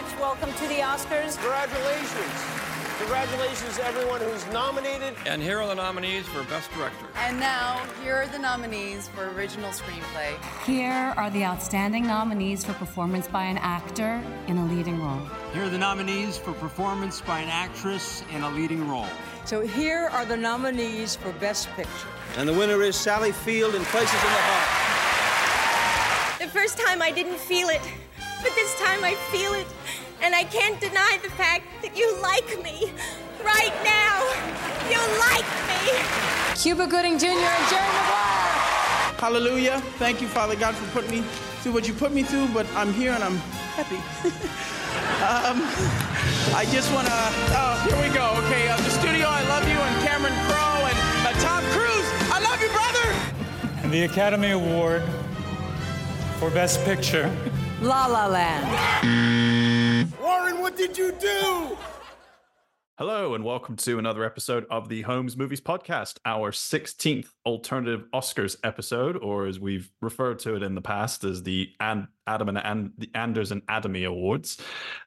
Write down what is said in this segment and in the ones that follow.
much. Welcome to the Oscars. Congratulations. Congratulations to everyone who's nominated. And here are the nominees for Best Director. And now, here are the nominees for Original Screenplay. Here are the outstanding nominees for performance by an actor in a leading role. Here are the nominees for performance by an actress in a leading role. So here are the nominees for Best Picture. And the winner is Sally Field in Places in the Heart. The first time I didn't feel it, but this time I feel it. And I can't deny the fact that you like me. Right now. You like me. Cuba Gooding Jr. and Jerry Maguire. Hallelujah. Thank you, Father God, for putting me through what you put me through, but I'm here and I'm happy. um, I just want to. Oh, here we go. Okay, uh, the studio, I love you, and Cameron Crowe and uh, Tom Cruise. I love you, brother. And the Academy Award for Best Picture. La La Land. Warren, what did you do? Hello, and welcome to another episode of the Holmes Movies Podcast, our 16th alternative Oscars episode, or as we've referred to it in the past as the An- Adam and An- the Anders and Adamy Awards.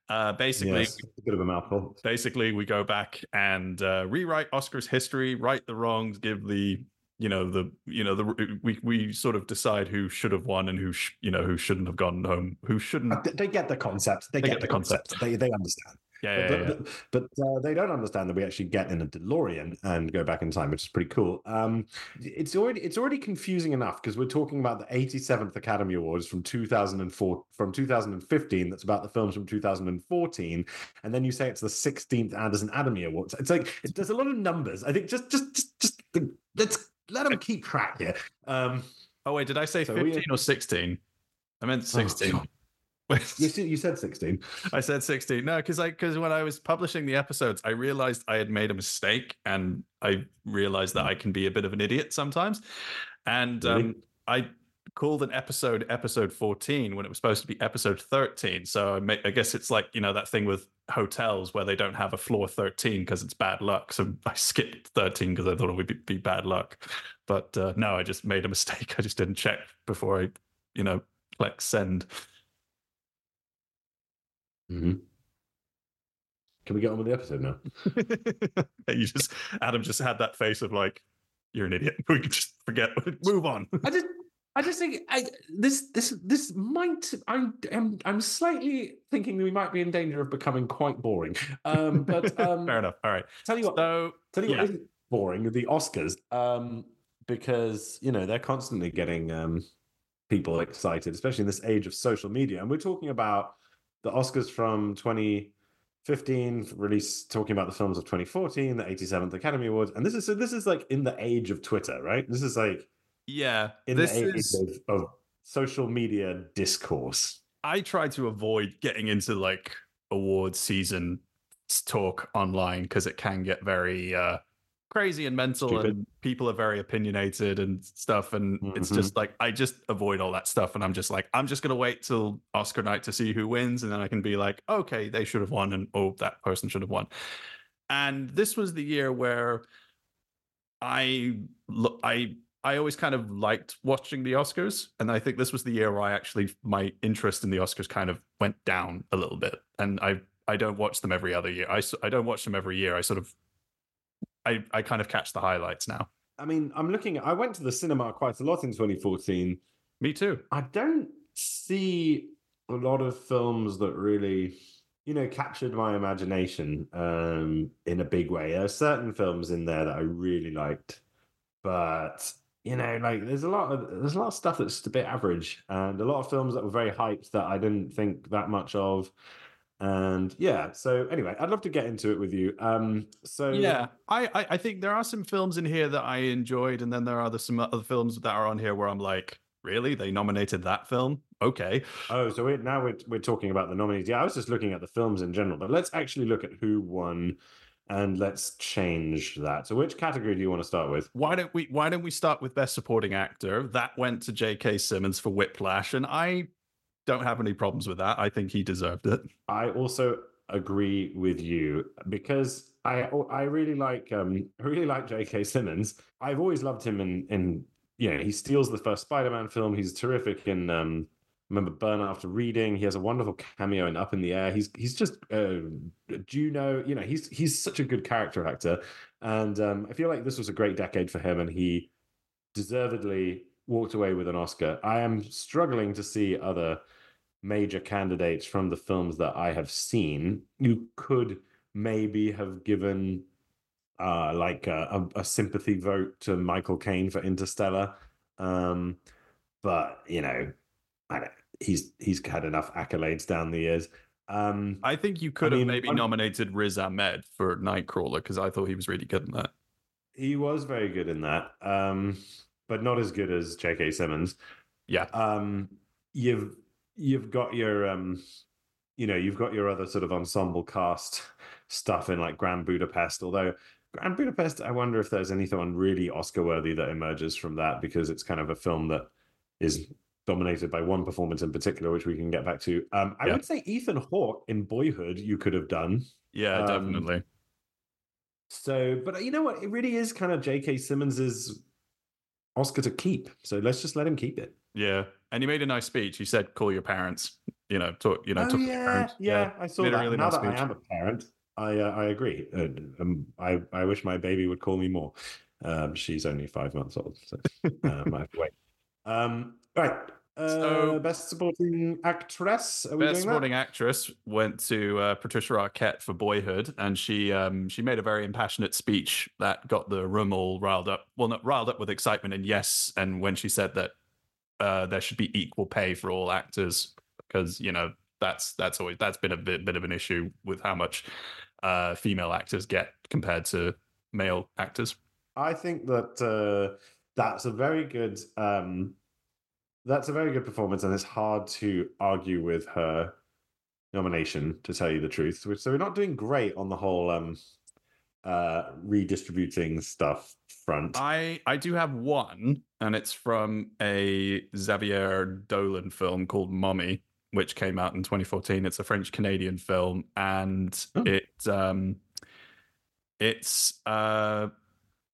Uh, basically, yes, a bit of a mouthful. Basically, we go back and uh, rewrite Oscars history, right the wrongs, give the you know the you know the we we sort of decide who should have won and who sh- you know who shouldn't have gone home, who shouldn't. Uh, They get the concept. They, They get, get the concept. concept. They they understand. Yeah, yeah, but yeah. but, but uh, they don't understand that we actually get in a DeLorean and go back in time, which is pretty cool. Um, it's already it's already confusing enough because we're talking about the 87th Academy Awards from 2004 from 2015. That's about the films from 2014, and then you say it's the 16th Anderson Academy Awards. It's like it, there's a lot of numbers. I think just just just just let's let them keep track here. Um, Oh wait, did I say So we- 15 or 16? I meant 16. God. you, said- you said 16. I said 16. No, because I because when I was publishing the episodes, I realized I had made a mistake and I realized that I can be a bit of an idiot sometimes. And um, Really? I called an episode episode 14 when it was supposed to be episode 13. So I, ma- I guess it's like, you know, that thing with hotels where they don't have a floor 13 because it's bad luck. So I skipped 13 because I thought it would be, be bad luck. But uh, no, I just made a mistake. I just didn't check before I, you know, click send. Mm-hmm. Can we get on with the episode now? you just Adam just had that face of like you're an idiot. We can just forget. Move on. I just, I just think I, this, this, this might. I'm, I'm, I'm slightly thinking that we might be in danger of becoming quite boring. Um, but um, Fair enough. All right. Tell you what. So Tell you yeah. what isn't boring, the Oscars, um, because you know they're constantly getting um, people excited, especially in this age of social media. And we're talking about the Oscars from 2015, release talking about the films of 2014, the 87th Academy Awards, and this is so this is like in the age of Twitter, right? This is like yeah, in this the age is. of, of social media discourse. I try to avoid getting into like award season talk online because it can get very uh crazy and mental Stupid. and people are very opinionated and stuff and it's Mhm. just like I just avoid all that stuff and I'm just like I'm just gonna wait till Oscar night to see who wins and then I can be like okay they should have won and oh that person should have won and this was the year where I I I always kind of liked watching the Oscars, and I think this was the year where I actually my interest in the Oscars kind of went down a little bit, and I I don't watch them every other year. I I don't watch them every year. I sort of I I kind of catch the highlights now. I mean, I'm looking. I went to the cinema quite a lot in 2014. Me too. I don't see a lot of films that really, you know, captured my imagination um, in a big way. There are certain films in there that I really liked, but you know, like there's a lot of there's a lot of stuff that's just a bit average, and a lot of films that were very hyped that I didn't think that much of. And yeah, so anyway, I'd love to get into it with you. Um, so Yeah, I, I I think there are some films in here that I enjoyed, and then there are other some other films that are on here where I'm like, really, they nominated that film? Okay. Oh, so we're, now we're we're talking about the nominees. Yeah, I was just looking at the films in general, but let's actually look at who won, and let's change that. So, which category do you want to start with? Why don't we Why don't we start with Best Supporting Actor? That went to J.K. Simmons for Whiplash, and I don't have any problems with that. I think he deserved it. I also agree with you because I I really like um I really like J.K. Simmons. I've always loved him in in you know he steals the first Spider-Man film. He's terrific in um remember Burn After Reading. He has a wonderful cameo in Up in the Air. He's he's just uh, Juno. You know, he's he's such a good character actor, and um, I feel like this was a great decade for him, and he deservedly walked away with an Oscar. I am struggling to see other major candidates from the films that I have seen. You could maybe have given uh, like a, a, a sympathy vote to Michael Caine for Interstellar. Um, but you know, I don't, he's he's had enough accolades down the years. Um, I think you could I have mean, maybe I'm- nominated Riz Ahmed for Nightcrawler because I thought he was really good in that. he was very good in that, um, but not as good as J.K. Simmons. Yeah. Um, you've you've got your um, you know, you've got your other sort of ensemble cast stuff in like Grand Budapest. Although Grand Budapest, I wonder if there's anything really Oscar worthy that emerges from that because it's kind of a film that is dominated by one performance in particular, which we can get back to. Um, I Yeah. would say Ethan Hawke in Boyhood, you could have done. Yeah, Um, definitely. So, but you know what? It really is kind of J.K. Simmons's Oscar to keep. So let's just let him keep it. Yeah, and he made a nice speech. He said, "Call your parents." You know, talk. You know, oh talk to your yeah, parents. yeah, I saw made that. really now nice that speech. I am a parent, I uh, I agree. Uh, um, I I wish my baby would call me more. Um, she's only five months old, so um, I have to wait. Um, right. Uh, So- best supporting actress. Best supporting actress went to uh, Patricia Arquette for Boyhood, and she um, she made a very impassionate speech that got the room all riled up. Well, not riled up with excitement and yes, and when she said that uh, there should be equal pay for all actors, because you know that's that's always that's been a bit bit of an issue with how much uh, female actors get compared to male actors. I think that uh, that's a very good. Um, that's a very good performance, and it's hard to argue with her nomination. To tell you the truth, so we're not doing great on the whole um, uh, redistributing stuff front. I I do have one, and it's from a Xavier Dolan film called Mommy, which came out in 2014. It's a French Canadian film, and it um, it's uh,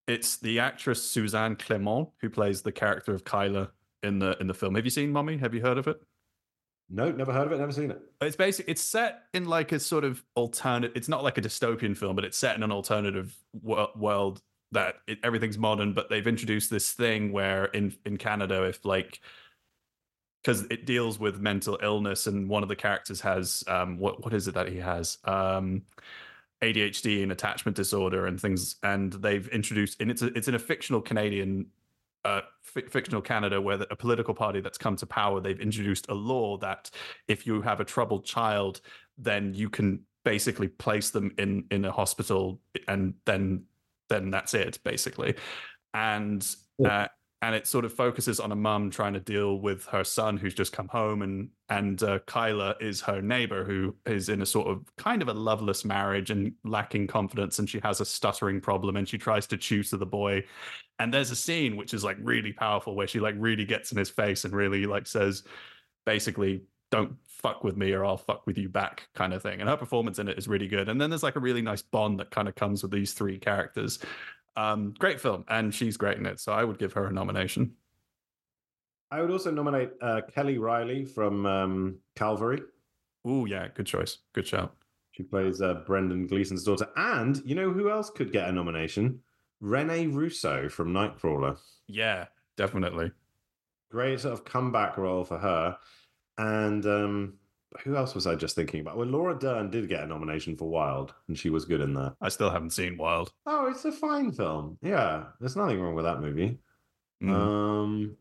it's the actress Suzanne Clement who plays the character of Kyla in the in the film. Have you seen Mommy? Have you heard of it? No, never heard of it. Never seen it. It's basically it's set in like a sort of alternate. It's not like a dystopian film, but it's set in an alternative wo- world that it, everything's modern. But they've introduced this thing where in in Canada, if like because it deals with mental illness, and one of the characters has um what what is it that he has um ADHD and attachment disorder and things, and they've introduced and it's a, it's in a fictional Canadian uh, fic- fictional Canada, where a political party that's come to power, they've introduced a law that if you have a troubled child, then you can basically place them in in a hospital, and then then that's it, basically. And uh, and it sort of focuses on a mum trying to deal with her son who's just come home, and and uh, Kyla is her neighbor who is in a sort of kind of a loveless marriage and lacking confidence, and she has a stuttering problem, and she tries to choose to the boy and there's a scene which is like really powerful where she like really gets in his face and really like says basically don't fuck with me or I'll fuck with you back kind of thing. And her performance in it is really good. And then there's like a really nice bond that kind of comes with these three characters. Um, great film, and she's great in it. So I would give her a nomination. I would also nominate uh, Kelly Reilly from um, Calvary. Oh yeah, good choice. Good shout. She plays uh, Brendan Gleeson's daughter, and you know who else could get a nomination? Rene Russo from Nightcrawler. Yeah, definitely. Great sort of comeback role for her. And um, who else was I just thinking about? Well, Laura Dern did get a nomination for Wild, and she was good in that. I still haven't seen Wild. Oh, it's a fine film. Yeah, there's nothing wrong with that movie. Mm. Um,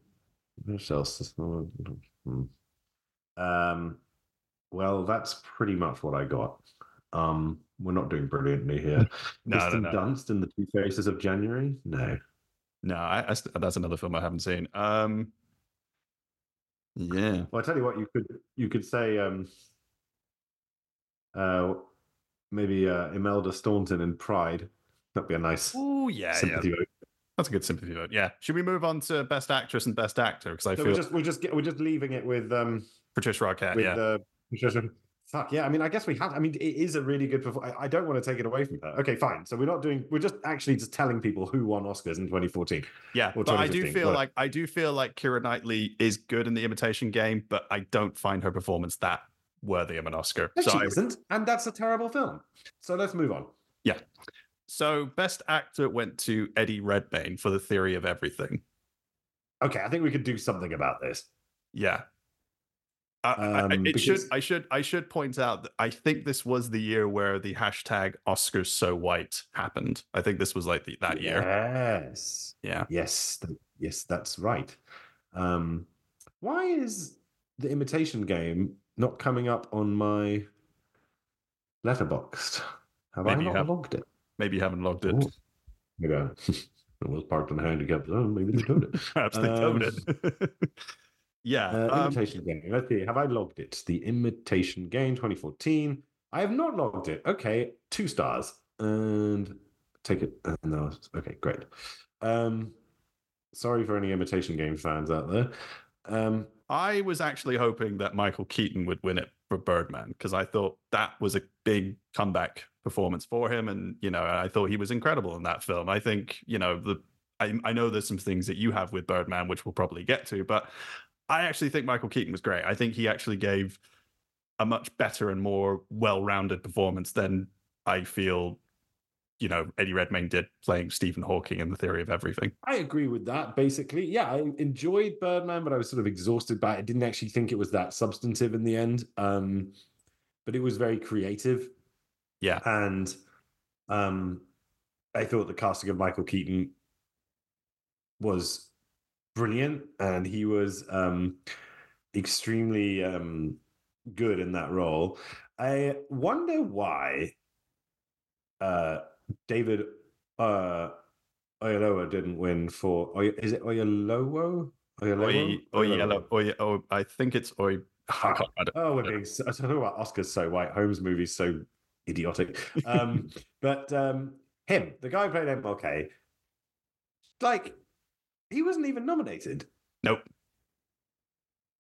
what else? hmm. Um, well, that's pretty much what I got. Um, we're not doing brilliantly here. No, no, Kristen no. Dunst in the Two Faces of January. No, No, I, I st- that's another film I haven't seen. Um, yeah. Well, I tell you what, you could you could say um, uh, maybe uh, Imelda Staunton in Pride. That'd be a nice Oh yeah, sympathy yeah. vote. That's a good sympathy vote. Yeah. Should we move on to Best Actress and Best Actor? Because I So feel we're just we're just get- we're just leaving it with um Patricia Arquette. with yeah. uh, Patricia Fuck yeah! I mean, I guess we have. I mean, it is a really good. perfor- I, I don't want to take it away from her. Okay, fine. So we're not doing. We're just actually just telling people who won Oscars in 2014. Yeah, but I do feel but- like I do feel like Keira Knightley is good in the Imitation Game, but I don't find her performance that worthy of an Oscar. No, so she I- isn't, and that's a terrible film. So let's move on. yeah. So best actor went to Eddie Redmayne for The Theory of Everything. Okay, I think we could do something about this. Yeah. I- I- I- Um, it should I should I should point out that I think this was the year where the hashtag Oscars so white happened. I think this was like the, that year. Yes. Yeah. Yes. th- Yes, that's right. Um, why is the imitation game not coming up on my letterboxd? Have Maybe I not have- logged it? Maybe you haven't logged it. Ooh. Yeah. it was parked on a handicap zone. Maybe they towed it. Perhaps they towed Um, it. yeah. Uh, um, imitation game. Let's see. Have I logged it? The imitation game 2014. I have not logged it. Okay, two stars. And take it. uh, no. Okay, great. Um, sorry for any imitation game fans out there. Um, I was actually hoping that Michael Keaton would win it for Birdman because I thought that was a big comeback performance for him, and you know, I thought he was incredible in that film. I think you know the. I, I know there's some things that you have with Birdman, which we'll probably get to, but I actually think Michael Keaton was great. I think he actually gave a much better and more well-rounded performance than I feel, you know, Eddie Redmayne did playing Stephen Hawking in The Theory of Everything. I agree with that. Basically, yeah, I enjoyed Birdman, but I was sort of exhausted by it. I didn't actually think it was that substantive in the end. Um, but it was very creative. Yeah. And um, I thought the casting of Michael Keaton was brilliant, and he was um, extremely um, good in that role. I wonder why uh, David uh, Oyelowo didn't win for. Oy- Is it Oyelowo? Oyelowo? Yellow, oi, oh, I think it's oi. I can't, I don't- Oh, we're being. so- I don't know about Oscars so white. Holmes movies so idiotic. Um, but um, him, the guy who played MLK, like he wasn't even nominated. Nope.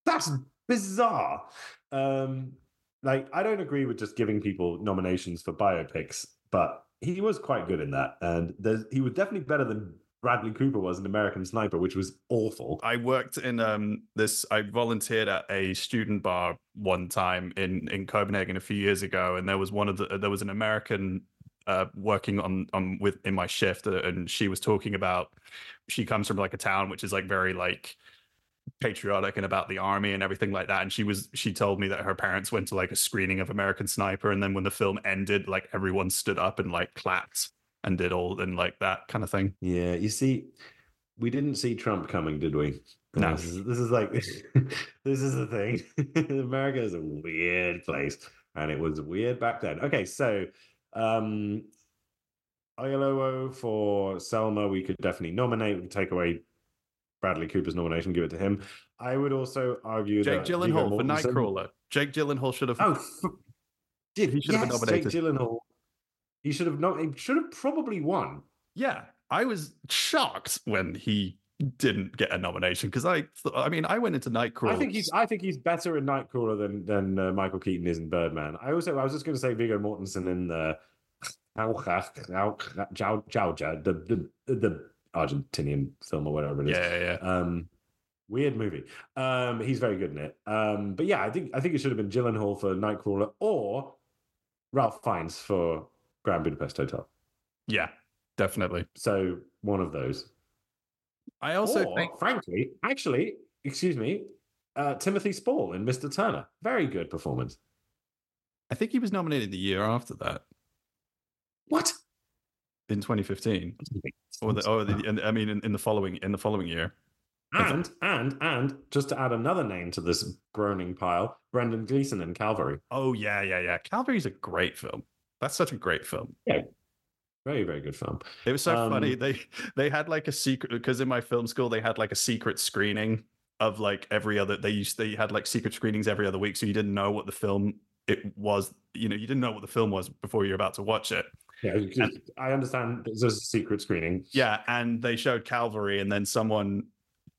That's bizarre. Um, like I don't agree with just giving people nominations for biopics, but he was quite good in that, and there's, he was definitely better than Bradley Cooper was in American Sniper, which was awful. I worked in um this. I volunteered at a student bar one time in in Copenhagen a few years ago, and there was one of the there was an American uh working on on with in my shift, uh, and she was talking about she comes from like a town which is like very like patriotic and about the army and everything like that and she was she told me that her parents went to like a screening of american sniper and then when the film ended like everyone stood up and like clapped and did all and like that kind of thing Yeah, you see, we didn't see Trump coming, did we? No. This is, this is like this is the thing. America is a weird place, and it was weird back then. Okay, so um Oyelowo for Selma, we could definitely nominate. We could take away Bradley Cooper's nomination, give it to him. I would also argue jake that gyllenhaal for nightcrawler jake gyllenhaal should have Oh, did he should have been nominated Jake Gyllenhaal. He should have not. He should have probably won. Yeah, I was shocked when he didn't get a nomination because I, I mean, I went into Nightcrawler. I think he's. I think he's better in Nightcrawler than than uh, Michael Keaton is in Birdman. I also. I was just going to say Viggo Mortensen in the Jauja, the the the Argentinian film or whatever it is. Yeah, yeah, yeah. Um, weird movie. Um, he's very good in it. Um, but yeah, I think I think it should have been Gyllenhaal for Nightcrawler or Ralph Fiennes for Grand Budapest Hotel. yeah, definitely. So one of those. I also or, think frankly, actually, excuse me, uh, Timothy Spall in Mr. Turner. Very good performance. I think he was nominated the year after that What? in 2015, or the, or the, I mean, in, in the following in the following year. And and and just to add another name to this groaning pile, Brendan Gleeson in Calvary. Oh yeah, yeah, yeah. Calvary's a great film. That's such a great film. Yeah. Very, very good film. It was so funny. Um, They they had like a secret because in my film school they had like a secret screening of like every other they used they had like secret screenings every other week, so you didn't know what the film it was. You know, you didn't know what the film was before you're about to watch it. Yeah, I understand there's a secret screening. Yeah, and they showed Calvary, and then someone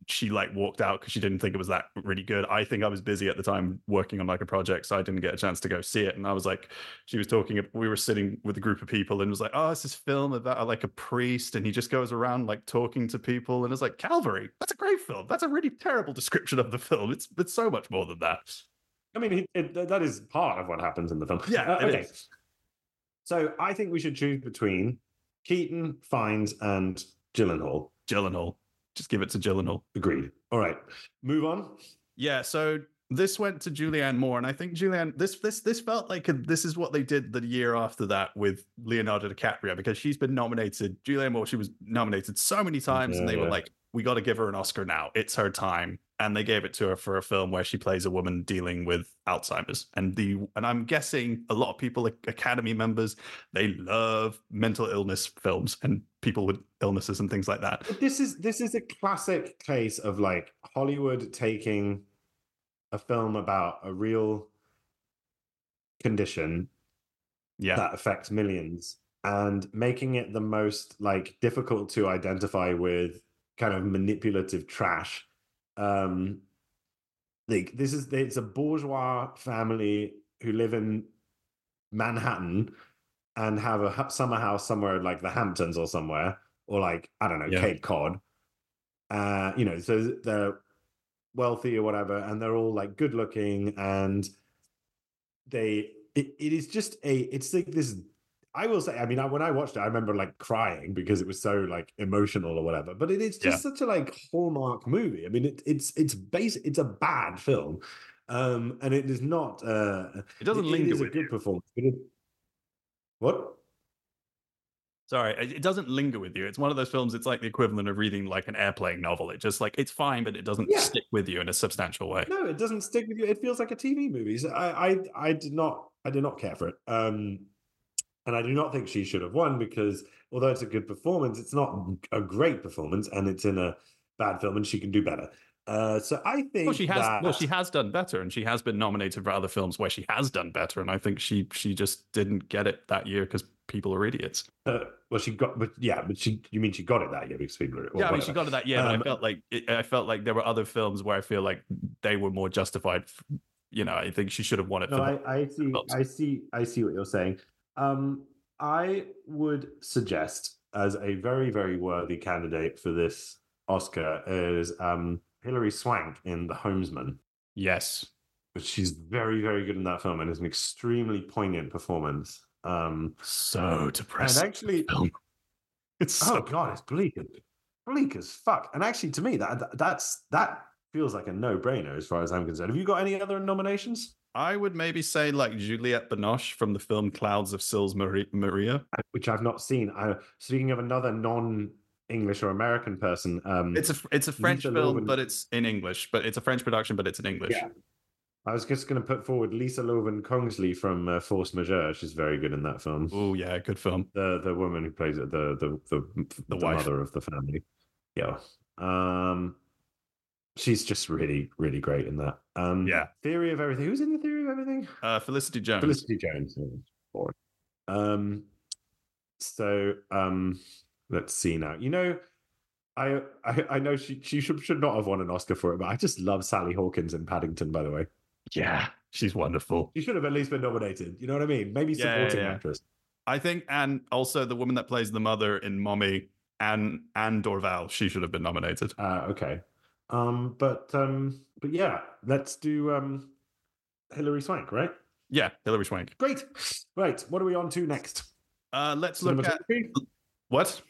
she like walked out because she didn't think it was that really good. I think I was busy at the time working on like a project, so I didn't get a chance to go see it. And I was like, she was talking. We were sitting with a group of people, and was like, oh, it's this film about like a priest, and he just goes around like talking to people, and it's like Calvary. That's a great film. That's a really terrible description of the film. It's it's so much more than that. I mean, it, it, that is part of what happens in the film. Yeah, Uh, okay. is. So I think we should choose between Keaton, Fiennes, and Gyllenhaal. Gyllenhaal. Just give it to Gyllenhaal. Agreed. All right. Move on. Yeah, so this went to Julianne Moore, and I think Julianne this this this felt like a, this is what they did the year after that with Leonardo DiCaprio because she's been nominated. Julianne Moore, she was nominated so many times, and they were like, "We got to give her an Oscar now. It's her time." And they gave it to her for a film where she plays a woman dealing with Alzheimer's. And the and I'm guessing a lot of people, like Academy members, they love mental illness films and people with illnesses and things like that. But this is this is a classic case of like Hollywood taking a film about a real condition Yeah. that affects millions and making it the most like difficult to identify with kind of manipulative trash um like this is it's a bourgeois family who live in manhattan and have a summer house somewhere like the hamptons or somewhere or like i don't know Yeah. cape cod uh you know so they're wealthy or whatever and they're all like good looking and they it, it is just a it's like this i will say i mean I, when i watched it i remember like crying because it was so like emotional or whatever but it is just Yeah. such a like hallmark movie i mean it, it's it's base it's a bad film um and it is not uh It doesn't it linger is a with good you. performance but it, what Sorry, it it doesn't linger with you. It's one of those films. It's like the equivalent of reading like an airplane novel. It just like it's fine, but it doesn't Yeah. stick with you in a substantial way. no it doesn't stick with you it feels like a tv movie so i i i did not i did not care for it um and i do not think she should have won because although it's a good performance it's not a great performance and it's in a bad film and she can do better uh so i think Well, she has. that, Well, she has done better, and she has been nominated for other films where she has done better. And I think she she just didn't get it that year because people are idiots. uh, well she got but yeah but she you mean she got it that year because people are yeah, I mean, she got it that year, but Um, I felt like it, I felt like there were other films where I feel like they were more justified. You know, I think she should have won it. No, I, I see. films. I see. I see what you're saying. Um, I would suggest as a very, very worthy candidate for this Oscar is um, Hilary Swank in The Homesman. yes, But she's very, very good in that film, and is an extremely poignant performance. Um, so and actually, film. It's so oh god, it's bleak, as- bleak as fuck. And actually, to me, that that- that's that feels like a no-brainer as far as I'm concerned. Have you got any other nominations? I would maybe say like Juliette Binoche from the film Clouds of Sils Maria. which I've not seen. I, speaking of another non-English or American person, um, It's a it's a French Lisa film, Loven. but it's in English. But it's a French production, but it's in English. Yeah. I was just going to put forward Lisa Loven Kongsli from uh, Force Majeure. She's very good in that film. Oh yeah, good film. The the woman who plays it, the the the, the, wife. mother of the family. Yeah. Um, she's just really really great in that. Um, Yeah. Theory of Everything. Who's in the Theory of Everything? Uh, Felicity Jones. Felicity Jones. Um, so um, let's see now. You know, I I, I know she she should should not have won an Oscar for it, but I just love Sally Hawkins in Paddington. By the way, Yeah, she's wonderful. she should have at least been nominated. You know what I mean? Maybe Yeah, yeah, supporting yeah. actress. I think, and also the woman that plays the mother in Mommy, Anne Anne Dorval, she should have been nominated. Uh, okay. Um, but um, but yeah, let's do um, Hilary Swank, right? Yeah, Hilary Swank. Great. Right. What are we on to next? Uh, let's look at what?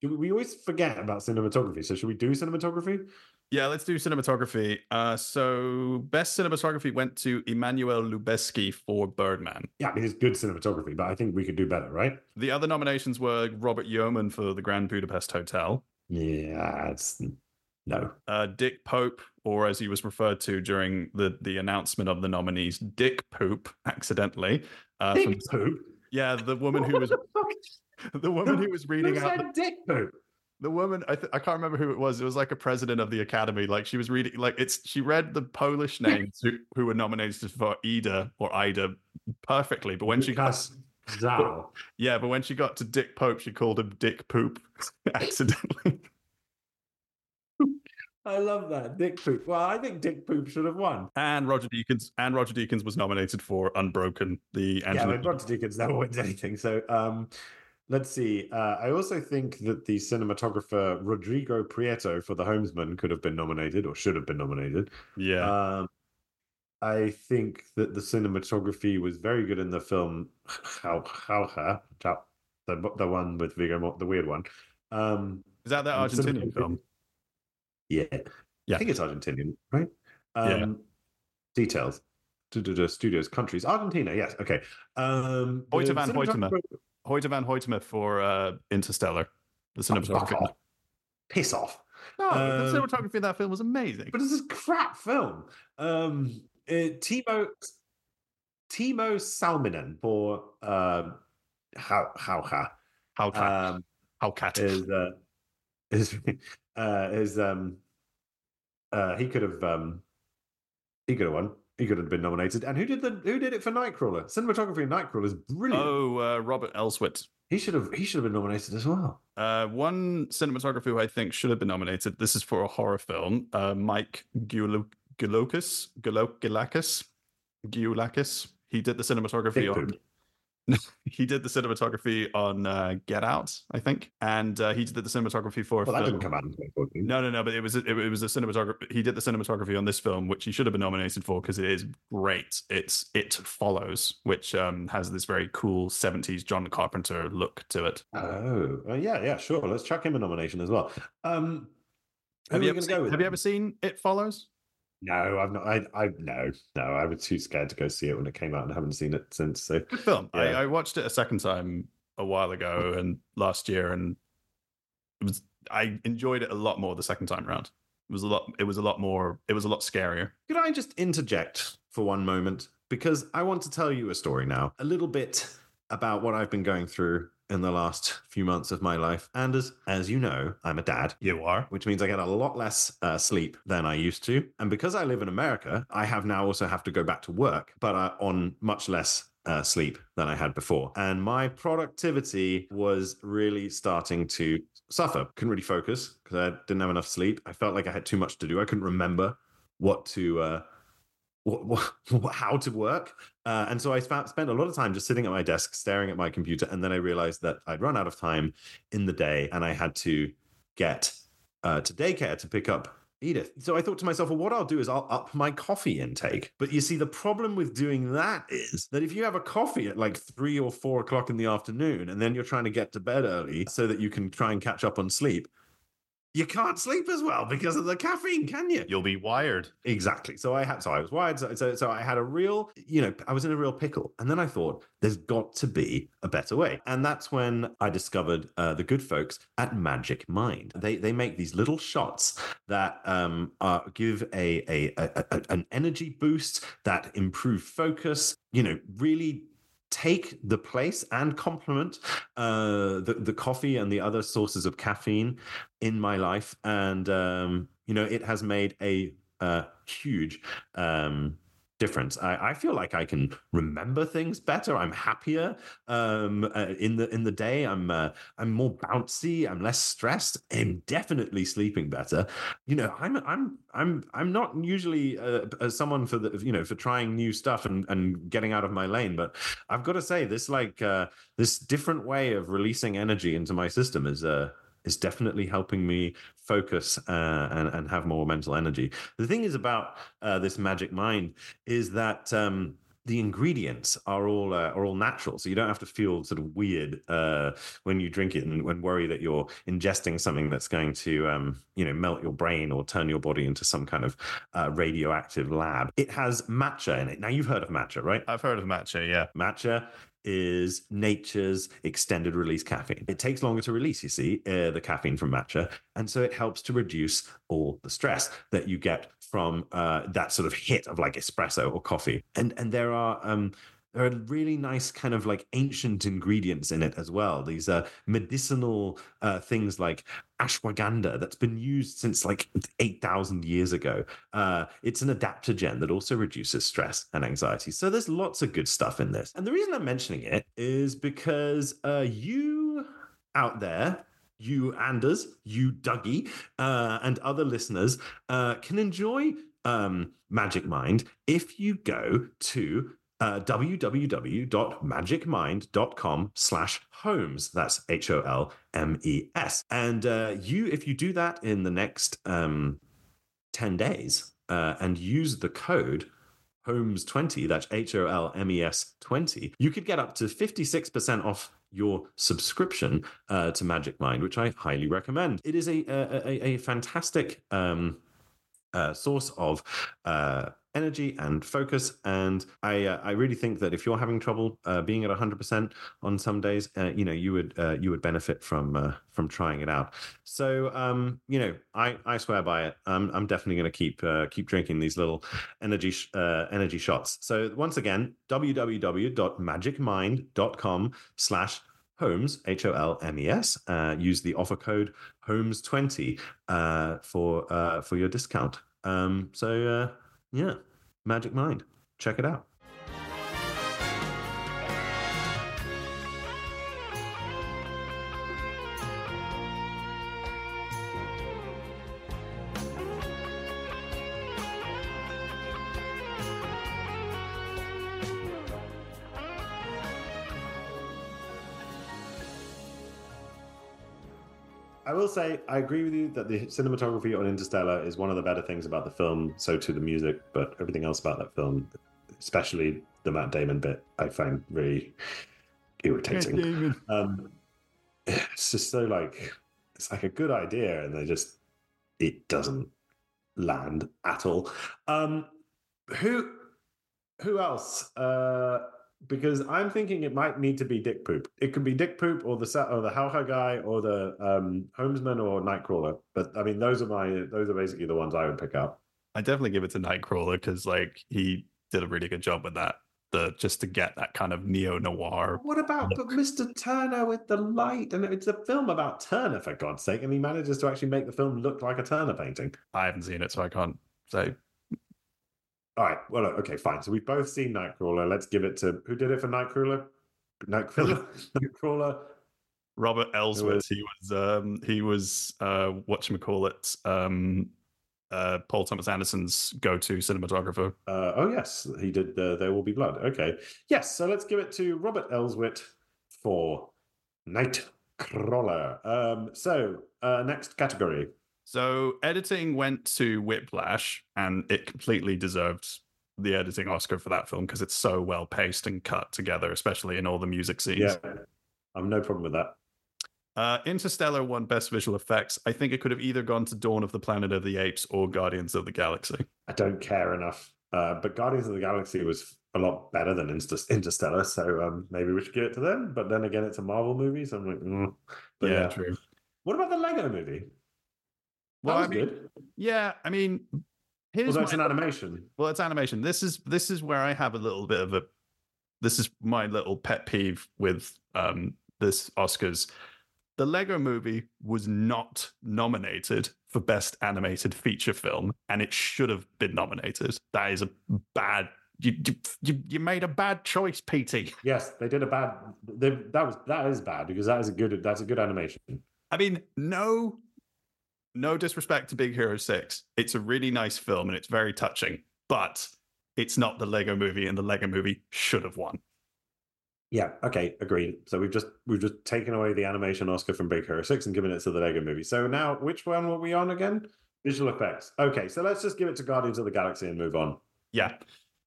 Do we, we always forget about cinematography. So should we do cinematography? Yeah, let's do cinematography. Uh, so best cinematography went to Emmanuel Lubezki for Birdman. Yeah, I mean it's good cinematography, but I think we could do better, right? The other nominations were Robert Yeoman for The Grand Budapest Hotel, Yeah, it's no. uh, Dick Pope, or as he was referred to during the the announcement of the nominees, Dick Poop, accidentally. Uh, from- Dick poop. yeah, the woman who was the woman who was reading Who out the, dick poop? the woman I, th- I can't remember who it was it was like a president of the academy like she was reading like it's she read the polish names who, who were nominated for ida or ida perfectly but when she got yeah but when she got to dick pope she called him dick poop accidentally I love that. Dick Poop. Well, I think Dick Poop should have won. And Roger Deakins and Roger Deakins was nominated for Unbroken, the Yeah, but Roger Deakins never wins anything. So um let's see. Uh, I also think that the cinematographer Rodrigo Prieto for The Homesman could have been nominated or should have been nominated. yeah. Um, I think that the cinematography was very good in the film How the the one with Viggo, the weird one. Um, Is that that and Argentinian film? Yeah, Yeah. I think it's Argentinian, right? Yeah. Um, Details. Du-du-du, Studios, countries, Argentina. Yes, okay. Um, the Hoyte van Hoytema. Hoyte van Hoytema for uh, Interstellar, the cinematography. off. Piss off. No, the Um, cinematography in that film was amazing. But it's a crap film. Um, uh, Timo Timo Salminen for um, how how ha How cat? um, how cat? is uh, is uh, is um uh, he could have um he could have won. He could have been nominated. And who did the who did it for Nightcrawler? Cinematography in Nightcrawler is brilliant. Oh, uh, Robert Elswit. He should have he should have been nominated as well. Uh, one cinematographer who I think should have been nominated. This is for a horror film. Uh, Mike Gioulakis. Gioulakis. Gioulakis. He did the cinematography on. he did the cinematography on uh, Get Out, I think, and uh, he did the cinematography for. Well, that didn't come out in 2014. No, no, no. But it was it, it was a cinematography. He did the cinematography on this film, which he should have been nominated for because it is great. It's It Follows, which um, has this very cool '70s John Carpenter look to it. Oh, uh, yeah, yeah, sure. Let's chuck him a nomination as well. Um, Have you, ever seen, have you ever seen It Follows? No, I've not. I, I no, no. I was too scared to go see it when it came out, and haven't seen it since. So Good film. I, I watched it a second time a while ago and last year, and it was I enjoyed it a lot more the second time around. It was a lot. It was a lot more. It was a lot scarier. Could I just interject for one moment? Because I want to tell you a story now, a little bit about what I've been going through in the last few months of my life. And as as you know, I'm a dad. You are. Which means I get a lot less uh, sleep than I used to. And because I live in America, I have now also have to go back to work, but uh, on much less uh, sleep than I had before. And my productivity was really starting to suffer. Couldn't really focus because I didn't have enough sleep. I felt like I had too much to do. I couldn't remember what to uh, what, what, how to work. Uh, and so I sp- spent a lot of time just sitting at my desk, staring at my computer. And then I realized that I'd run out of time in the day and I had to get uh, to daycare to pick up Edith. So I thought to myself, well, what I'll do is I'll up my coffee intake. But you see, the problem with doing that is that if you have a coffee at like three or four o'clock in the afternoon and then you're trying to get to bed early so that you can try and catch up on sleep, you can't sleep as well because of the caffeine, can you? You'll be wired. Exactly. So I had, so I was wired. So, so, so I had a real, you know, I was in a real pickle. And then I thought, there's got to be a better way. And that's when I discovered uh, the good folks at Magic Mind. They they make these little shots that um uh, give a, a, a, a an energy boost that improve focus. You know, really take the place and complement uh, the the coffee and the other sources of caffeine in my life, and um, you know it has made a uh, huge um, difference. I, I feel like I can remember things better. I'm happier um, uh, in the in the day. I'm uh, I'm more bouncy. I'm less stressed. I'm definitely sleeping better. You know, I'm I'm I'm I'm not usually uh, uh, someone for the you know for trying new stuff and and getting out of my lane, but I've got to say this like uh, this different way of releasing energy into my system is uh is definitely helping me focus uh, and and have more mental energy. The thing is about uh, this magic mind is that. Um, the ingredients are all uh, are all natural, so you don't have to feel sort of weird uh, when you drink it and when worry that you're ingesting something that's going to um, you know melt your brain or turn your body into some kind of uh, radioactive lab. It has matcha in it. Now you've heard of matcha, right? I've heard of matcha. Yeah. Matcha is nature's extended release caffeine. It takes longer to release, you see, uh, the caffeine from matcha. And so it helps to reduce all the stress that you get from uh, that sort of hit of like espresso or coffee. And, and there are, um, there are really nice kind of like ancient ingredients in it as well. These are medicinal uh, things like ashwagandha that's been used since like 8,000 years ago. Uh, it's an adaptogen that also reduces stress and anxiety. So there's lots of good stuff in this. And the reason I'm mentioning it is because uh, you out there you Anders, you Dougie, uh, and other listeners uh, can enjoy um, Magic Mind if you go to uh, www.magicmind.com slash holmes. That's H O L M E S. And uh, you, if you do that in the next um, 10 days uh, and use the code HOLMES20, that's H O L M E S 20, you could get up to 56% off your subscription uh, to Magic Mind, which I highly recommend. It is a, a, a, a fantastic um, uh, source of uh, energy and focus. And I uh, I really think that if you're having trouble uh, being at 100% on some days, uh, you know you would uh, you would benefit from uh, from trying it out. So um, you know I I swear by it. I'm I'm definitely going to keep uh, keep drinking these little energy sh- energy shots. So once again, www.magicmind.com slash Holmes, H O L M E S. Uh, use the offer code Holmes20 uh, for uh, for your discount. Um, so uh, yeah, Magic Mind, check it out. Will say I agree with you that the cinematography on Interstellar is one of the better things about the film. So to the music, but everything else about that film, especially the Matt Damon bit, I find really irritating. Um, it's just so like it's like a good idea, and they just it doesn't land at all. Um, who who else? Uh, because I'm thinking it might need to be Dick Poop. It could be Dick Poop or the Sa- or the Jauja guy or the um, Homesman or Nightcrawler. But I mean, those are my those are basically the ones I would pick up. I definitely give it to Nightcrawler because like he did a really good job with that. The just to get that kind of neo noir. What about but Mr. Turner with the light? And it's a film about Turner, for God's sake, and he manages to actually make the film look like a Turner painting. I haven't seen it, so I can't say. All right. Well, okay, fine. So we've both seen Nightcrawler. Let's give it to who did it for Nightcrawler? Nightcrawler. Nightcrawler. Robert Elswit. was- He was um he was uh whatchamacallit, um uh Paul Thomas Anderson's go-to cinematographer. Uh, oh yes, he did. Uh, there will be blood. Okay. Yes. So let's give it to Robert Elswit for Nightcrawler. Um, so uh, next category. So editing went to Whiplash, and it completely deserved the editing Oscar for that film because it's so well paced and cut together, especially in all the music scenes. Yeah, I've no problem with that. Uh, Interstellar won Best Visual Effects. I think it could have either gone to Dawn of the Planet of the Apes or Guardians of the Galaxy. I don't care enough. Uh, but Guardians of the Galaxy was a lot better than Interstellar, so um, maybe we should give it to them. But then again, it's a Marvel movie, so I'm like, mm. but yeah, yeah. true. What about the Lego movie? Well, I mean, good. Yeah, I mean, here's Although it's my- an animation. Well, it's animation. This is this is where I have a little bit of a this is my little pet peeve with um this Oscars. The Lego movie was not nominated for best animated feature film and it should have been nominated. That is a bad you you you, you made a bad choice, PT. Yes, they did a bad. They, that was that is bad because that is a good. That's a good animation. I mean, no no disrespect to Big Hero 6. It's a really nice film and it's very touching, but it's not the Lego movie and the Lego movie should have won. Yeah. Okay. Agreed. So we've just we've just taken away the animation Oscar from Big Hero Six and given it to the Lego Movie. So now, which one were we on again? Visual effects. Okay. So let's just give it to Guardians of the Galaxy and move on. Yeah.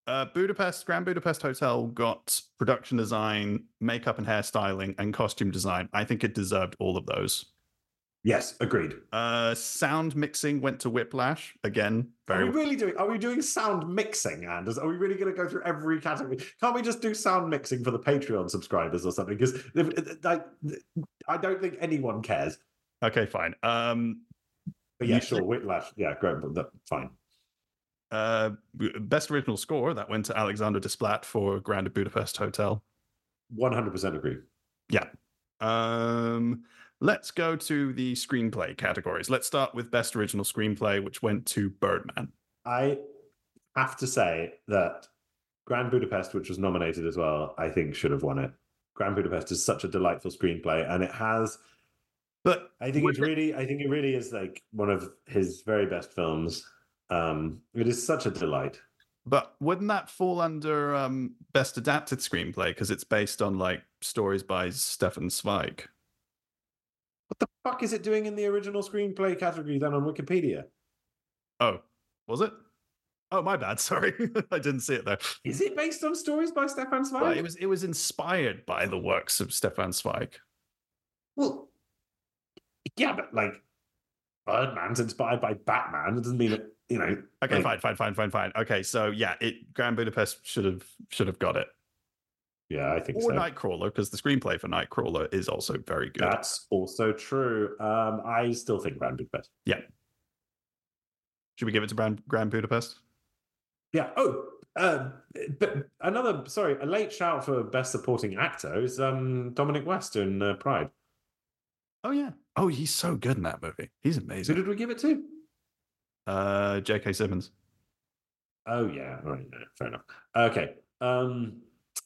Uh, Budapest, Grand Budapest Hotel got production design, makeup and hairstyling, and costume design. I think it deserved all of those. Yes. Agreed. Uh, sound mixing went to Whiplash. Again, Are we really doing? Are we doing sound mixing, Anders? Are we really going to go through every category? Can't we just do sound mixing for the Patreon subscribers or something? Because like, I don't think anyone cares. okay, fine. Um, But yeah, sure. Whiplash. Yeah, great. But that, fine. uh, best original score that went to Alexander Desplat for Grand Budapest Hotel. One hundred percent agree. Yeah. Um, let's go to the screenplay categories. Let's start with best original screenplay, which went to Birdman. I have to say that Grand Budapest, which was nominated as well, I think should have won it. Grand Budapest is such a delightful screenplay, and it has But I think it's really, I think it really is like one of his very best films. Um, it is such a delight. But wouldn't that fall under um, best adapted screenplay because it's based on like stories by Stefan Zweig? What the fuck is it doing in the original screenplay category then on Wikipedia? Oh, was it? Oh, my bad. Sorry, I didn't see it there. Is it based on stories by Stefan Zweig? Well, it was. It was inspired by the works of Stefan Zweig. Well, yeah, but like Birdman's inspired by Batman. It doesn't mean that you know. Okay, like- fine, fine, fine, fine, fine. Okay, so yeah, it Grand Budapest should have should have got it. Yeah, I think Or so. Nightcrawler, because the screenplay for Nightcrawler is also very good. That's also true. Um, I still think Grand Budapest. Yeah. Should we give it to Grand, Grand Budapest? Yeah. Oh, uh, but another sorry, a late shout for best supporting actor is um Dominic West in uh, Pride. Oh yeah. Oh, he's so good in that movie. He's amazing. Who did we give it to? Uh, J.K. Simmons. Oh yeah, all right, no, fair enough. Okay, um,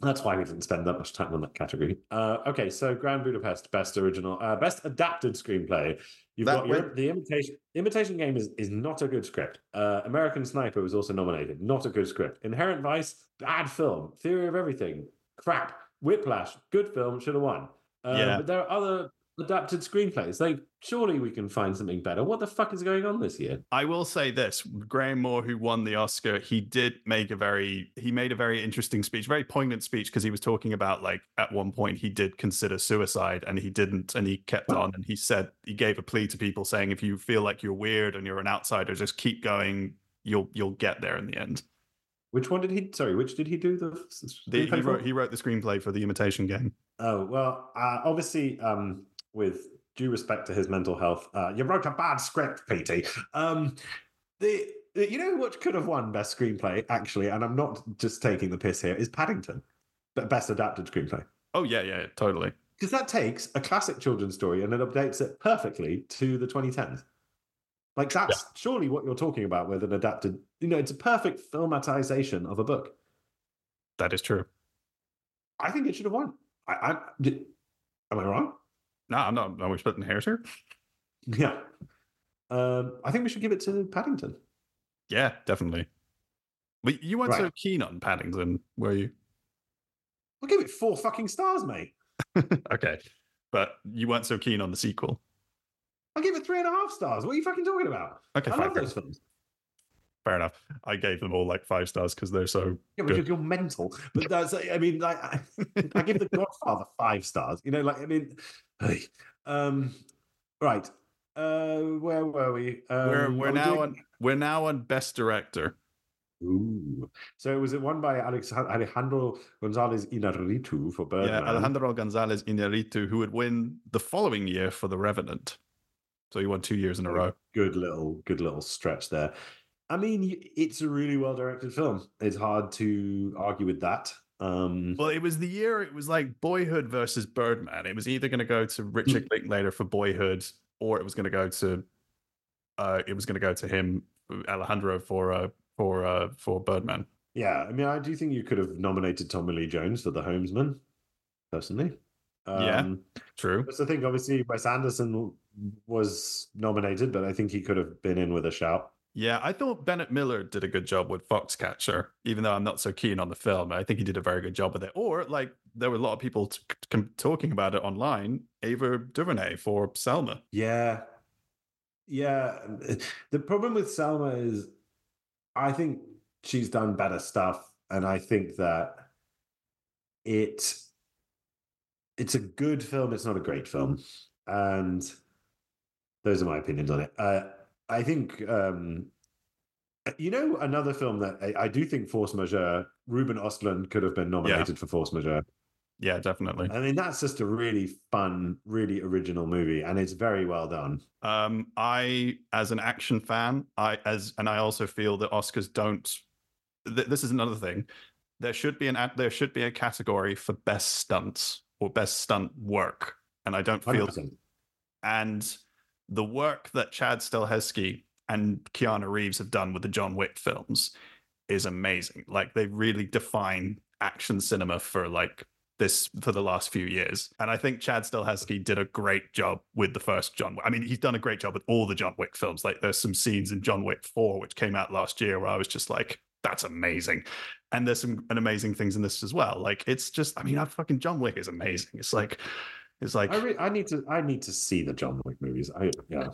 that's why we didn't spend that much time on that category. Uh, okay, so Grand Budapest, best original, uh, best adapted screenplay. You've That got your, the imitation. Imitation Game is is not a good script. Uh, American Sniper was also nominated. Not a good script. Inherent Vice, bad film. Theory of Everything, crap. Whiplash, good film, should have won. Uh, Yeah. But there are other adapted screenplays. Like, surely we can find something better. What the fuck is going on this year? I will say this: Graham Moore, who won the Oscar, he did make a very he made a very interesting speech, very poignant speech, because he was talking about like at one point he did consider suicide and he didn't, and he kept on, and he said he gave a plea to people saying if you feel like you're weird and you're an outsider, just keep going. You'll you'll get there in the end. Which one did he? Sorry, which did he do the? The, he screenplay for? wrote he wrote the screenplay for the Imitation Game. Oh well, uh, obviously, um, with due respect to his mental health, uh, you wrote a bad script, PT. Um, the you know what could have won best screenplay actually, and I'm not just taking the piss here. Is Paddington, but best adapted screenplay Oh yeah, yeah, totally. because that takes a classic children's story and it updates it perfectly to the 2010s. Like that's surely what you're talking about with an adapted. You know, it's a perfect filmatization of a book. That is true. I think it should have won. I, I am I wrong? No, I'm not. Are we splitting hairs here? Yeah. Um, I think we should give it to Paddington. Yeah, definitely. But you weren't so keen on Paddington, were you? I'll give it four fucking stars, mate. okay, but you weren't so keen on the sequel. I'll give it three and a half stars. What are you fucking talking about? Okay, I love fair, those films. fair enough. I gave them all like five stars because they're so Yeah, good. because you're mental. But that's, I mean, like, I, I give The Godfather five stars. You know, like, I mean, hey, um, right. Uh, where were we? Um, we're we're we now doing- on we're now on best director. Ooh. So was it one by Alex, Alejandro Gonzalez Inarritu for Birdman? Yeah, Alejandro Gonzalez Iñárritu, who would win the following year for The Revenant. So he won two years in a row. good little good little stretch there. I mean, it's a really well directed film. It's hard to argue with that. Um, Well, it was the year. It was like Boyhood versus Birdman. It was either going to go to Richard Linklater for Boyhood, or it was going to go to, uh, it was going to go to him, Alejandro for uh for uh for Birdman. yeah, I mean, I do think you could have nominated Tommy Lee Jones for The Homesman, personally. Yeah. Um, True. That's the thing. Obviously, Wes Anderson was nominated, but I think he could have been in with a shout. Yeah, I thought Bennett Miller did a good job with Foxcatcher, even though I'm not so keen on the film. I think he did a very good job with it. Or like there were a lot of people t- c- talking about it online. Ava DuVernay for Selma. Yeah. Yeah. The problem with Selma is I think she's done better stuff. And I think that it it's a good film. It's not a great film. And those are my opinions on it. Uh, I think um you know another film that I, I do think Force Majeure, Ruben Ostlund could have been nominated for Force Majeure. Yeah, definitely. I mean, that's just a really fun, really original movie, and it's very well done. Um, I, as an action fan, I as and I also feel that Oscars don't. Th- this is another thing. There should be an there should be a category for best stunts or best stunt work, and I don't feel. 100%. And the work that Chad Stahelski and Keanu Reeves have done with the John Wick films is amazing. Like they really define action cinema for like this for the last few years. And I think Chad Stahelski did a great job with the first John Wick. I mean, he's done a great job with all the John Wick films. Like there's some scenes in John Wick 4, which came out last year, where I was just like, that's amazing. And there's some amazing things in this as well. Like it's just, I mean, I fucking John Wick is amazing. It's like, it's like I, re- I need to I need to see the John Wick movies. I yeah.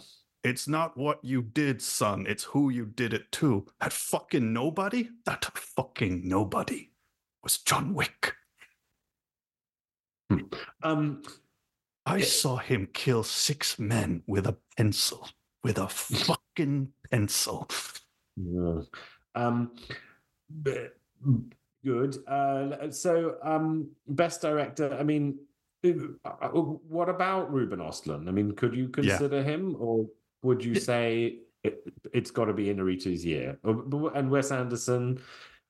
It's not what you did, son. It's who you did it to. That fucking nobody, that fucking nobody was John Wick. Um, I saw him kill six men with a pencil. With a fucking pencil. Yeah. Um, good. Uh, so, um, best director. I mean, what about Ruben Ostlund? I mean, could you Yeah. consider him, or would you say it, it's got to be Inarritu's year, and Wes Anderson,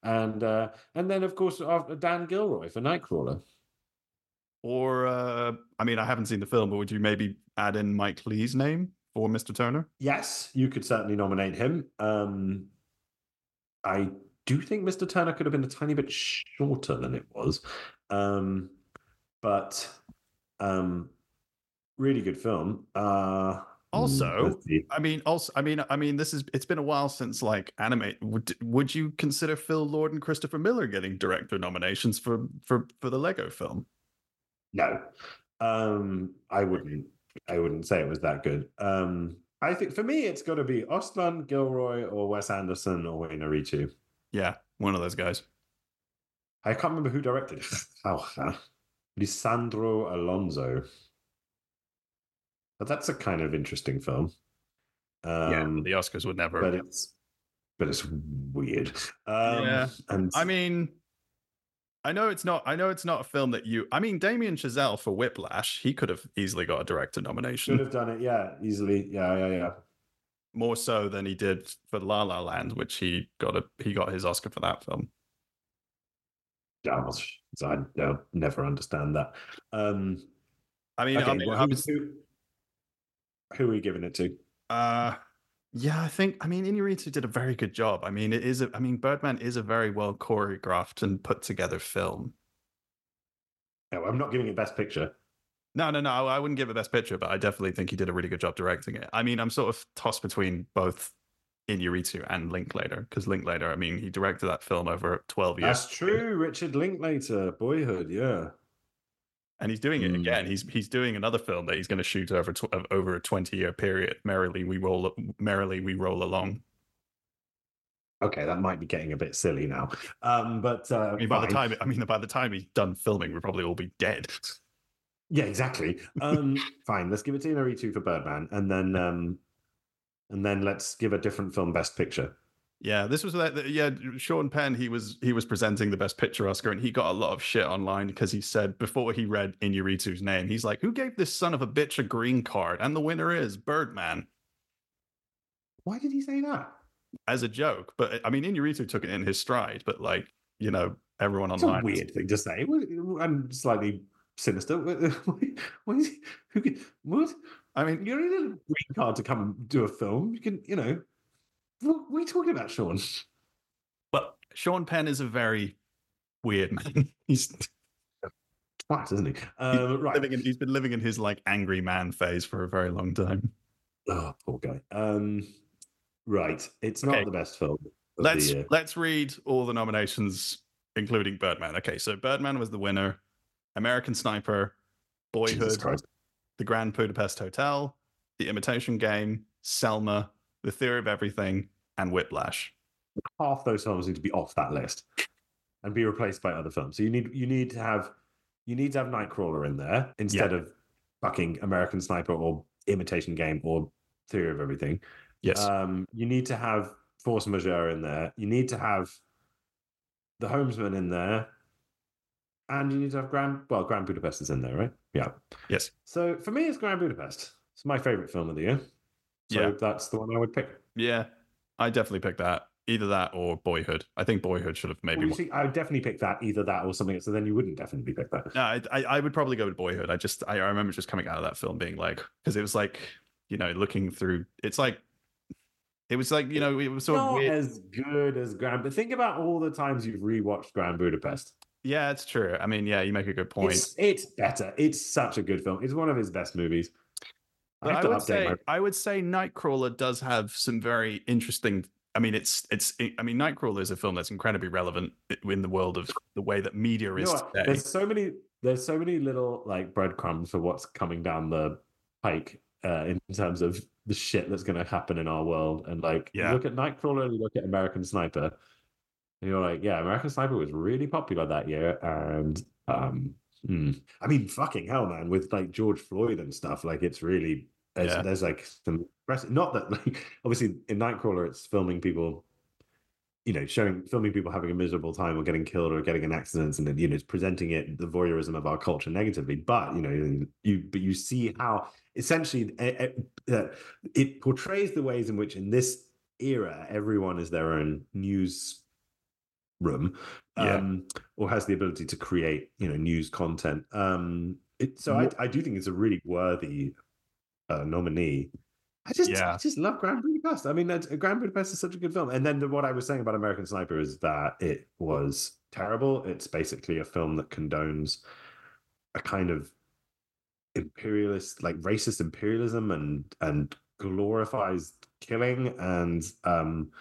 and uh, and then of course after Dan Gilroy for Nightcrawler. Or, uh, I mean, I haven't seen the film, but would you maybe add in Mike Leigh's name for Mr. Turner? Yes, you could certainly nominate him. Um, I do think Mr. Turner could have been a tiny bit shorter than it was, um, but um, really good film. Uh, Also. I mean, also, I mean, I mean, this is it's been a while since like animate. Would would you consider Phil Lord and Christopher Miller getting director nominations for for for the Lego film? no, um, I wouldn't. I wouldn't say it was that good. Um, I think for me, it's got to be Ostlund, Gilroy, or Wes Anderson, or Inarritu. Yeah, one of those guys. I can't remember who directed it. Oh, Lisandro Alonso. But that's a kind of interesting film. yeah, Um, but the Oscars would never. but it's but it's weird. Um, Yeah. and I mean, I know it's not. I know it's not a film that you. I mean, Damien Chazelle for Whiplash, he could have easily got a director nomination, should have done it. Yeah, easily. Yeah, yeah, yeah. more so than he did for La La Land, which he got a he got his Oscar for that film. Yeah, I was- I, I'll never understand that. Um, I mean, I mean, well, who, who, are we giving it to? Uh yeah, I think I mean Inarritu did a very good job. I mean, it is a I mean Birdman is a very well choreographed and put together film. No, I'm not giving it Best Picture. No, no, no, I I wouldn't give it best picture, but I definitely think he did a really good job directing it. I mean, I'm sort of tossed between both Inarritu and Linklater because Linklater, I mean, he directed that film over 12 years. That's true. Richard Linklater, Boyhood. Yeah. and he's doing it Mm. again. He's he's doing another film that he's going to shoot over tw- over a 20 year period. Merrily we roll merrily we roll along. Okay, that might be getting a bit silly now. Um, but uh, I mean, by the time I mean by the time he's done filming, we'll probably all be dead. Yeah, exactly. Um, fine. Let's give it to Inarritu for Birdman, and then um, and then let's give a different film Best Picture. Yeah, this was like yeah, Sean Penn. He was he was presenting the Best Picture Oscar, and he got a lot of shit online because he said before he read Inarritu's name, he's like, "Who gave this son of a bitch a green card?" And the winner is Birdman Why did he say that? as a joke. But I mean, Inarritu took it in his stride. But like you know, everyone It's online a weird thing to say, and slightly sinister. What is he- who can- what? I mean, you don't need a green card to come and do a film. You can, you know. What, what are you talking about, Sean? But Sean Penn is a very weird man. He's Twat, isn't he? Um, right. living in, he's been living in his like angry man phase for a very long time. Oh, poor guy. Um, right. It's Okay. not the best film. Let's let's read all the nominations, including Birdman. Okay, so Birdman was the winner. American Sniper, Boyhood. The Grand Budapest Hotel, The Imitation Game, Selma, The Theory of Everything, and Whiplash. half those films need to be off that list and be replaced by other films. So you need you need to have you need to have Nightcrawler in there instead Yeah. of fucking American Sniper or Imitation Game or Theory of Everything. Yes. Um, you need to have Force Majeure in there. You need to have The Homesman in there. And you need to have Grand well, Grand Budapest is in there, right? Yeah. yes. So for me, it's Grand Budapest. It's my favorite film of the year. So Yeah. that's the one I would pick. Yeah. I definitely picked that. Either that or Boyhood. I think Boyhood should have maybe Well, see, I would definitely pick that, either that or something. So then you wouldn't definitely pick that. No, I, I I would probably go with Boyhood. I just I, I remember just coming out of that film being like because it was like you know looking through. It's like it was like you know it was sort of not weird. as good as Grand. But think about all the times you've rewatched Grand Budapest. Yeah, it's true. I mean, yeah, you make a good point. It's, it's better. It's such a good film. It's one of his best movies. I I would say my I would say Nightcrawler does have some very interesting. I mean, it's it's. I mean, Nightcrawler is a film that's incredibly relevant in the world of the way that media You is know today. There's so many. There's so many little like breadcrumbs for what's coming down the pike uh, in terms of the shit that's going to happen in our world. And like, Yeah. you look at Nightcrawler and you look at American Sniper, and you're like, yeah, American Sniper was really popular that year. And um, hmm. I mean, fucking hell, man, with like George Floyd and stuff, like it's really there's, Yeah. there's like some not that like obviously in Nightcrawler it's filming people you know, showing filming people having a miserable time or getting killed or getting in accidents, and then you know, it's presenting it the voyeurism of our culture negatively. But you know, you but you see how essentially uh, it portrays the ways in which in this era everyone is their own news room Yeah. um or has the ability to create you know news content um it, so I, I do think it's a really worthy uh nominee I just, Yeah. I just love Grand Budapest. I mean, Grand Budapest is such a good film. And then the, what I was saying about American Sniper is that it was terrible. It's basically a film that condones a kind of imperialist, like racist imperialism, and and glorifies killing and um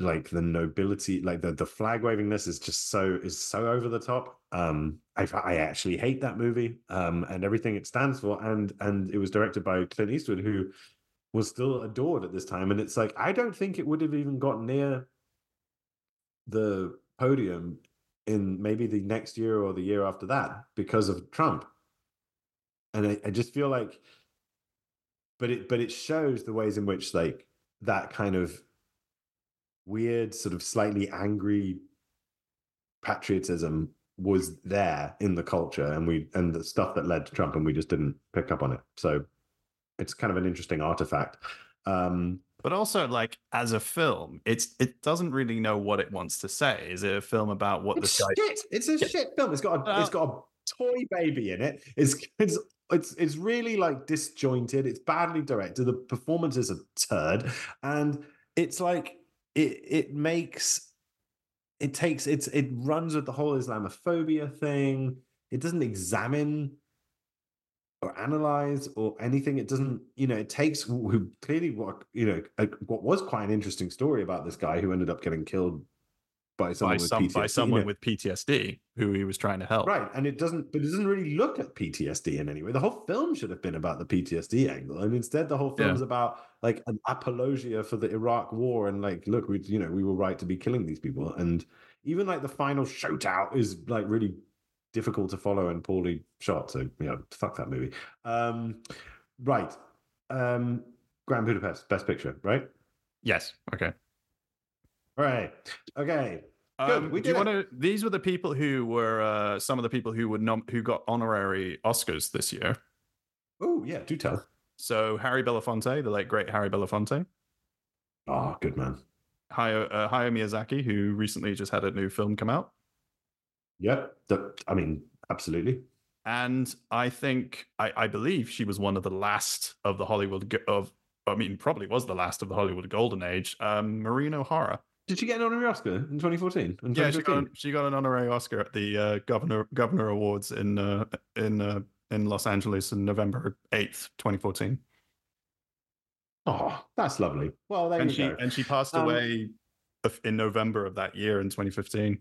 like the nobility, like the the flag wavingness is just so is so over the top. Um, I I actually hate that movie. Um, and everything it stands for. And and it was directed by Clint Eastwood, who was still adored at this time. And it's like, I don't think it would have even got near the podium in maybe the next year or the year after that because of Trump. And I, I just feel like, but it but it shows the ways in which like that kind of weird, sort of slightly angry patriotism was there in the culture and we and the stuff that led to Trump and we just didn't pick up on it. So it's kind of an interesting artifact. Um, but also, like as a film, it's it doesn't really know what it wants to say. Is it a film about what guy? shit. It's a shit film. It's got a, it's got a toy baby in it. It's it's it's it's really like disjointed. It's badly directed. The performances is a turd, and it's like it it makes it takes it's it runs with the whole Islamophobia thing. It doesn't examine or analyze or anything. It doesn't, you know, it takes who clearly what you know what was quite an interesting story about this guy who ended up getting killed by someone by with some PTSD, by you know. with PTSD who he was trying to help. Right, and it doesn't, but it doesn't really look at PTSD in any way. The whole film should have been about the PTSD angle, and instead, the whole Yeah. film's about like an apologia for the Iraq War, and like, look, we, you know, we were right to be killing these people, and even like the final shootout is like really difficult to follow and poorly shot. So, you know, fuck that movie. Um, right, um, Grand Budapest, Best Picture, right? Yes. Okay. Right. Okay. Good. Um, we do you want to? These were the people who were uh, some of the people who would nom- who got honorary Oscars this year. Oh yeah, do tell. So Harry Belafonte, the late great Harry Belafonte, Oh, good man. Hayao, uh, Hayao Miyazaki, who recently just had a new film come out, Yep. The- I mean, absolutely. and I think I, I believe she was one of the last of the Hollywood of I mean probably was the last of the Hollywood golden age. Um, Maureen O'Hara. Did she get an honorary Oscar in 2014? In Yeah, she got an, she got an honorary Oscar at the uh, Governor Governor Awards in uh, in uh, in Los Angeles in November eighth, twenty fourteen. Oh, that's lovely. Well, there and you she go. and she passed Um, away in November of that year in 2015.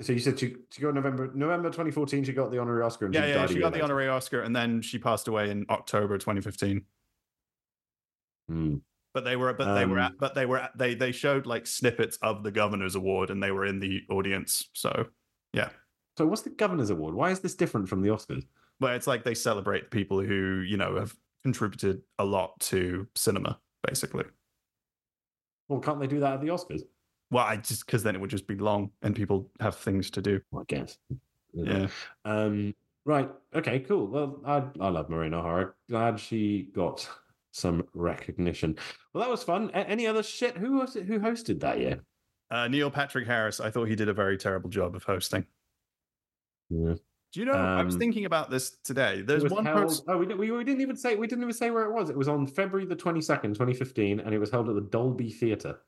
So you said she she got November November 2014. She got the honorary Oscar. And Yeah, she yeah, she got the honorary Oscar, and then she passed away in October 2015. Hmm. But they were, but they were, Um, at, but they were, at, they they showed like snippets of the governor's award, and they were in the audience. So, yeah, So what's the Governor's Award? Why is this different from the Oscars? but it's like they celebrate people who you know have contributed a lot to cinema, basically. Well, can't they do that at the Oscars? Well, I just because then it would just be long, and people have things to do. I guess. Yeah. Um. Right. Okay. Cool. Well, I I love Maureen O'Hara. Glad she got some recognition. Well, that was fun. A- any other shit? Who was it? Who hosted that year? Uh, Neil Patrick Harris, I thought he did a very terrible job of hosting. Yeah. Do you know? I was Um, thinking about this today. There's one held- person. Oh, we, we, we didn't even say we didn't even say where it was. It was on February the twenty second, twenty fifteen, and it was held at the Dolby Theatre.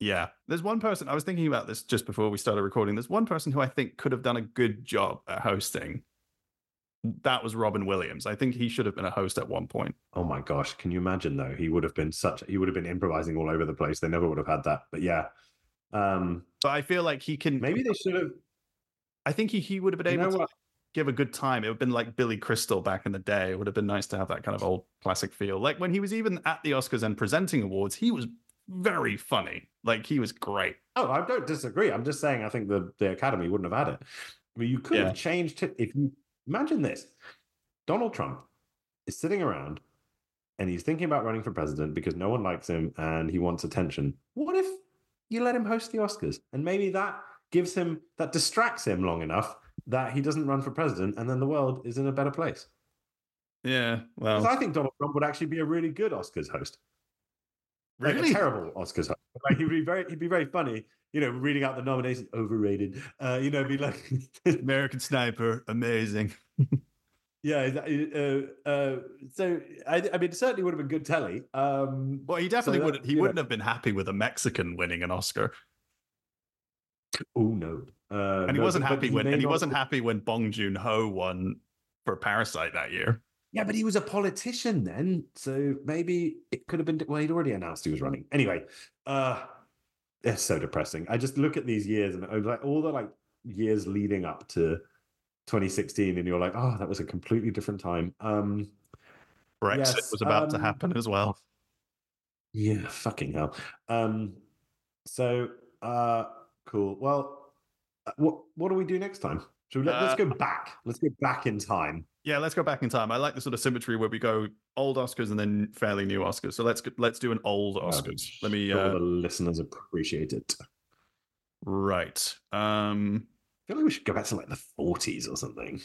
Yeah. There's one person, I was thinking about this just before we started recording. There's one person who I think could have done a good job at hosting. That was Robin Williams. I think he should have been a host at one point. Oh my gosh, can you imagine though? He would have been such he would have been improvising all over the place. They never would have had that. But yeah. Um But I feel like he can. maybe they should have I think he, he would have been You know able to what? give a good time. It would have been like Billy Crystal back in the day. It would have been nice to have that kind of old classic feel. Like when he was even at the Oscars and presenting awards, he was very funny. Like he was great. Oh, I don't disagree. I'm just saying I think the, the Academy wouldn't have had it. I mean, you could Yeah. have changed it if you imagine this. Donald Trump is sitting around and he's thinking about running for president because no one likes him and he wants attention. What if you let him host the Oscars? And maybe that gives him that distracts him long enough that he doesn't run for president and then the world is in a better place. Yeah. Well, I think Donald Trump would actually be a really good Oscars host. Like Really? a terrible Oscars host. Like he'd be very he'd be very funny, you know, reading out the nominations, overrated. Uh, you know, be like American Sniper, amazing. Yeah, uh, uh, so I, I mean, it certainly would have been good telly. Um, Well, he definitely that- would. He you know- wouldn't have been happy with a Mexican winning an Oscar, oh no, uh, and he no, wasn't happy when. And he not- wasn't happy when Bong Joon Ho won for Parasite that year. Yeah, but he was a politician then, so maybe it could have been. Well, he'd already announced he was running. Anyway, uh, it's so depressing. I just look at these years and like all the like years leading up to 2016, and you're like, oh, that was a completely different time. Um, Brexit Yes, was about to um, happen as well. Yeah, fucking hell. Um, so uh, cool. Well, uh, what what do we do next time? Should we let, let's Uh, go back. Let's go back in time. Yeah, let's go back in time. I like the sort of symmetry where we go old Oscars and then fairly new Oscars. So let's let's do an old Oscars. Let me. Uh, the listeners appreciate it. Right. Um. feel like we should go back to like the 40s or something.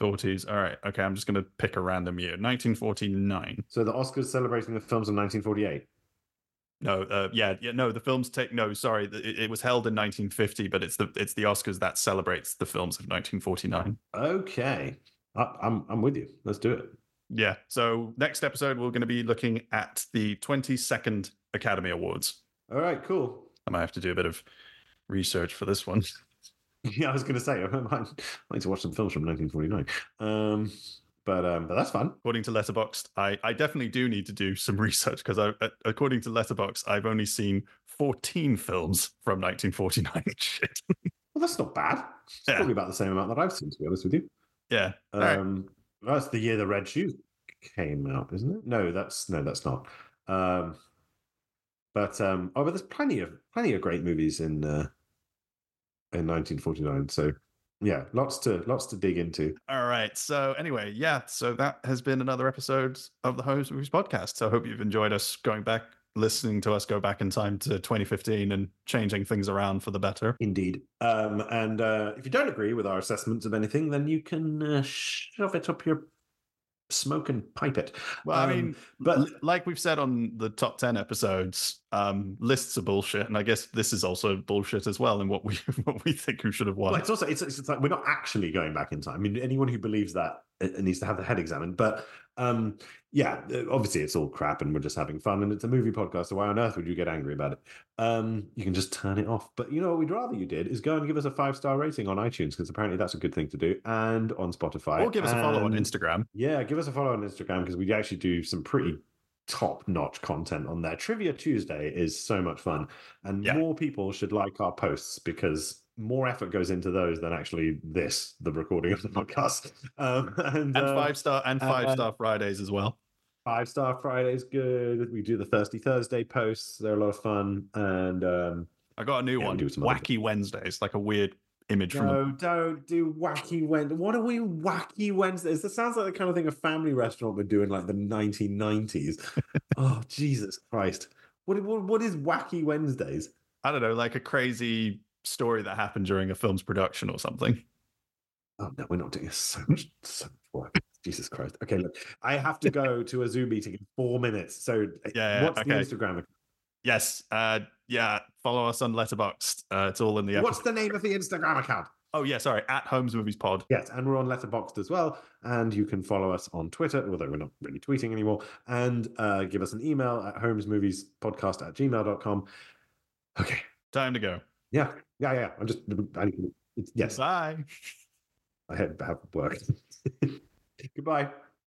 40s. All right. Okay. I'm just going to pick a random year. 1949. So the Oscars celebrating the films of 1948. No. Uh, yeah. Yeah. No. The films take. No. Sorry. It, it was held in 1950, but it's the it's the Oscars that celebrates the films of 1949. Okay, I, I'm I'm with you. Let's do it. Yeah. So next episode we're going to be looking at the 22nd Academy Awards. All right, cool. I might have to do a bit of research for this one. Yeah, I was going to say I might, I need to watch some films from 1949. Um, but um, but that's fun. According to Letterboxd, I I definitely do need to do some research because I according to Letterboxd, I've only seen 14 films from 1949. Shit. Well, that's not bad. It's Yeah. probably about the same amount that I've seen, to be honest with you. Yeah. All right. Um, that's the year the Red Shoes came out, isn't it? No, that's no, that's not. Um, but um, oh, but there's plenty of plenty of great movies in uh, in 1949. So yeah, lots to lots to dig into. All right. So anyway, yeah. So that has been another episode of the Holmes Movies podcast. So I hope you've enjoyed us going back, listening to us go back in time to 2015 and changing things around for the better. Indeed. Um, and uh, if you don't agree with our assessments of anything, then you can uh, shove it up your smoke and pipe it. Well, I Um, mean, but l- like we've said on the top 10 episodes, um, lists are bullshit. And I guess this is also bullshit as well in what we what we think who should have won. Well, it's also it's, it's like we're not actually going back in time. I mean, anyone who believes that uh, needs to have their head examined. But um, yeah, uh, obviously it's all crap, and we're just having fun, and it's a movie podcast. So why on earth would you get angry about it? Um, you can just turn it off. But you know what we'd rather you did is go and give us a five star rating on iTunes because apparently that's a good thing to do, and on Spotify. or give us a follow on Instagram. Yeah, give us a follow on Instagram because we actually do some pretty top notch content on there. Trivia Tuesday is so much fun, and Yeah. more people should like our posts because more effort goes into those than actually this, the recording of the podcast. Um, and And uh, five star and uh, five star Fridays as well. Five Star Friday's good. We do the Thirsty Thursday posts; they're a lot of fun. And um, I got a new Yeah, we one. do some other Wacky Wednesdays, like a weird image from no, don't do wacky Wednesday. What are we wacky Wednesdays? That sounds like the kind of thing a family restaurant would do in like the 1990s. oh Jesus Christ! What, what what is wacky Wednesdays? I don't know, like a crazy story that happened during a film's production or something. Oh no, we're not doing so much, so much Jesus Christ. Okay, look, I have to go to a Zoom meeting in four minutes. So uh, yeah, what's okay. the Instagram account? Yes. Uh, yeah, follow us on Letterboxd. Uh, it's all in the episode. What's the name of the Instagram account? Oh yeah, sorry, at Holmes Movies Pod. Yes, and we're on Letterboxd as well. And you can follow us on Twitter, although we're not really tweeting anymore, and uh, give us an email at holmesmoviespodcast at gmail.com. Okay. Time to go. Yeah. Yeah, yeah. I'm just. I, it's, yes. Bye. I have to have work. Goodbye.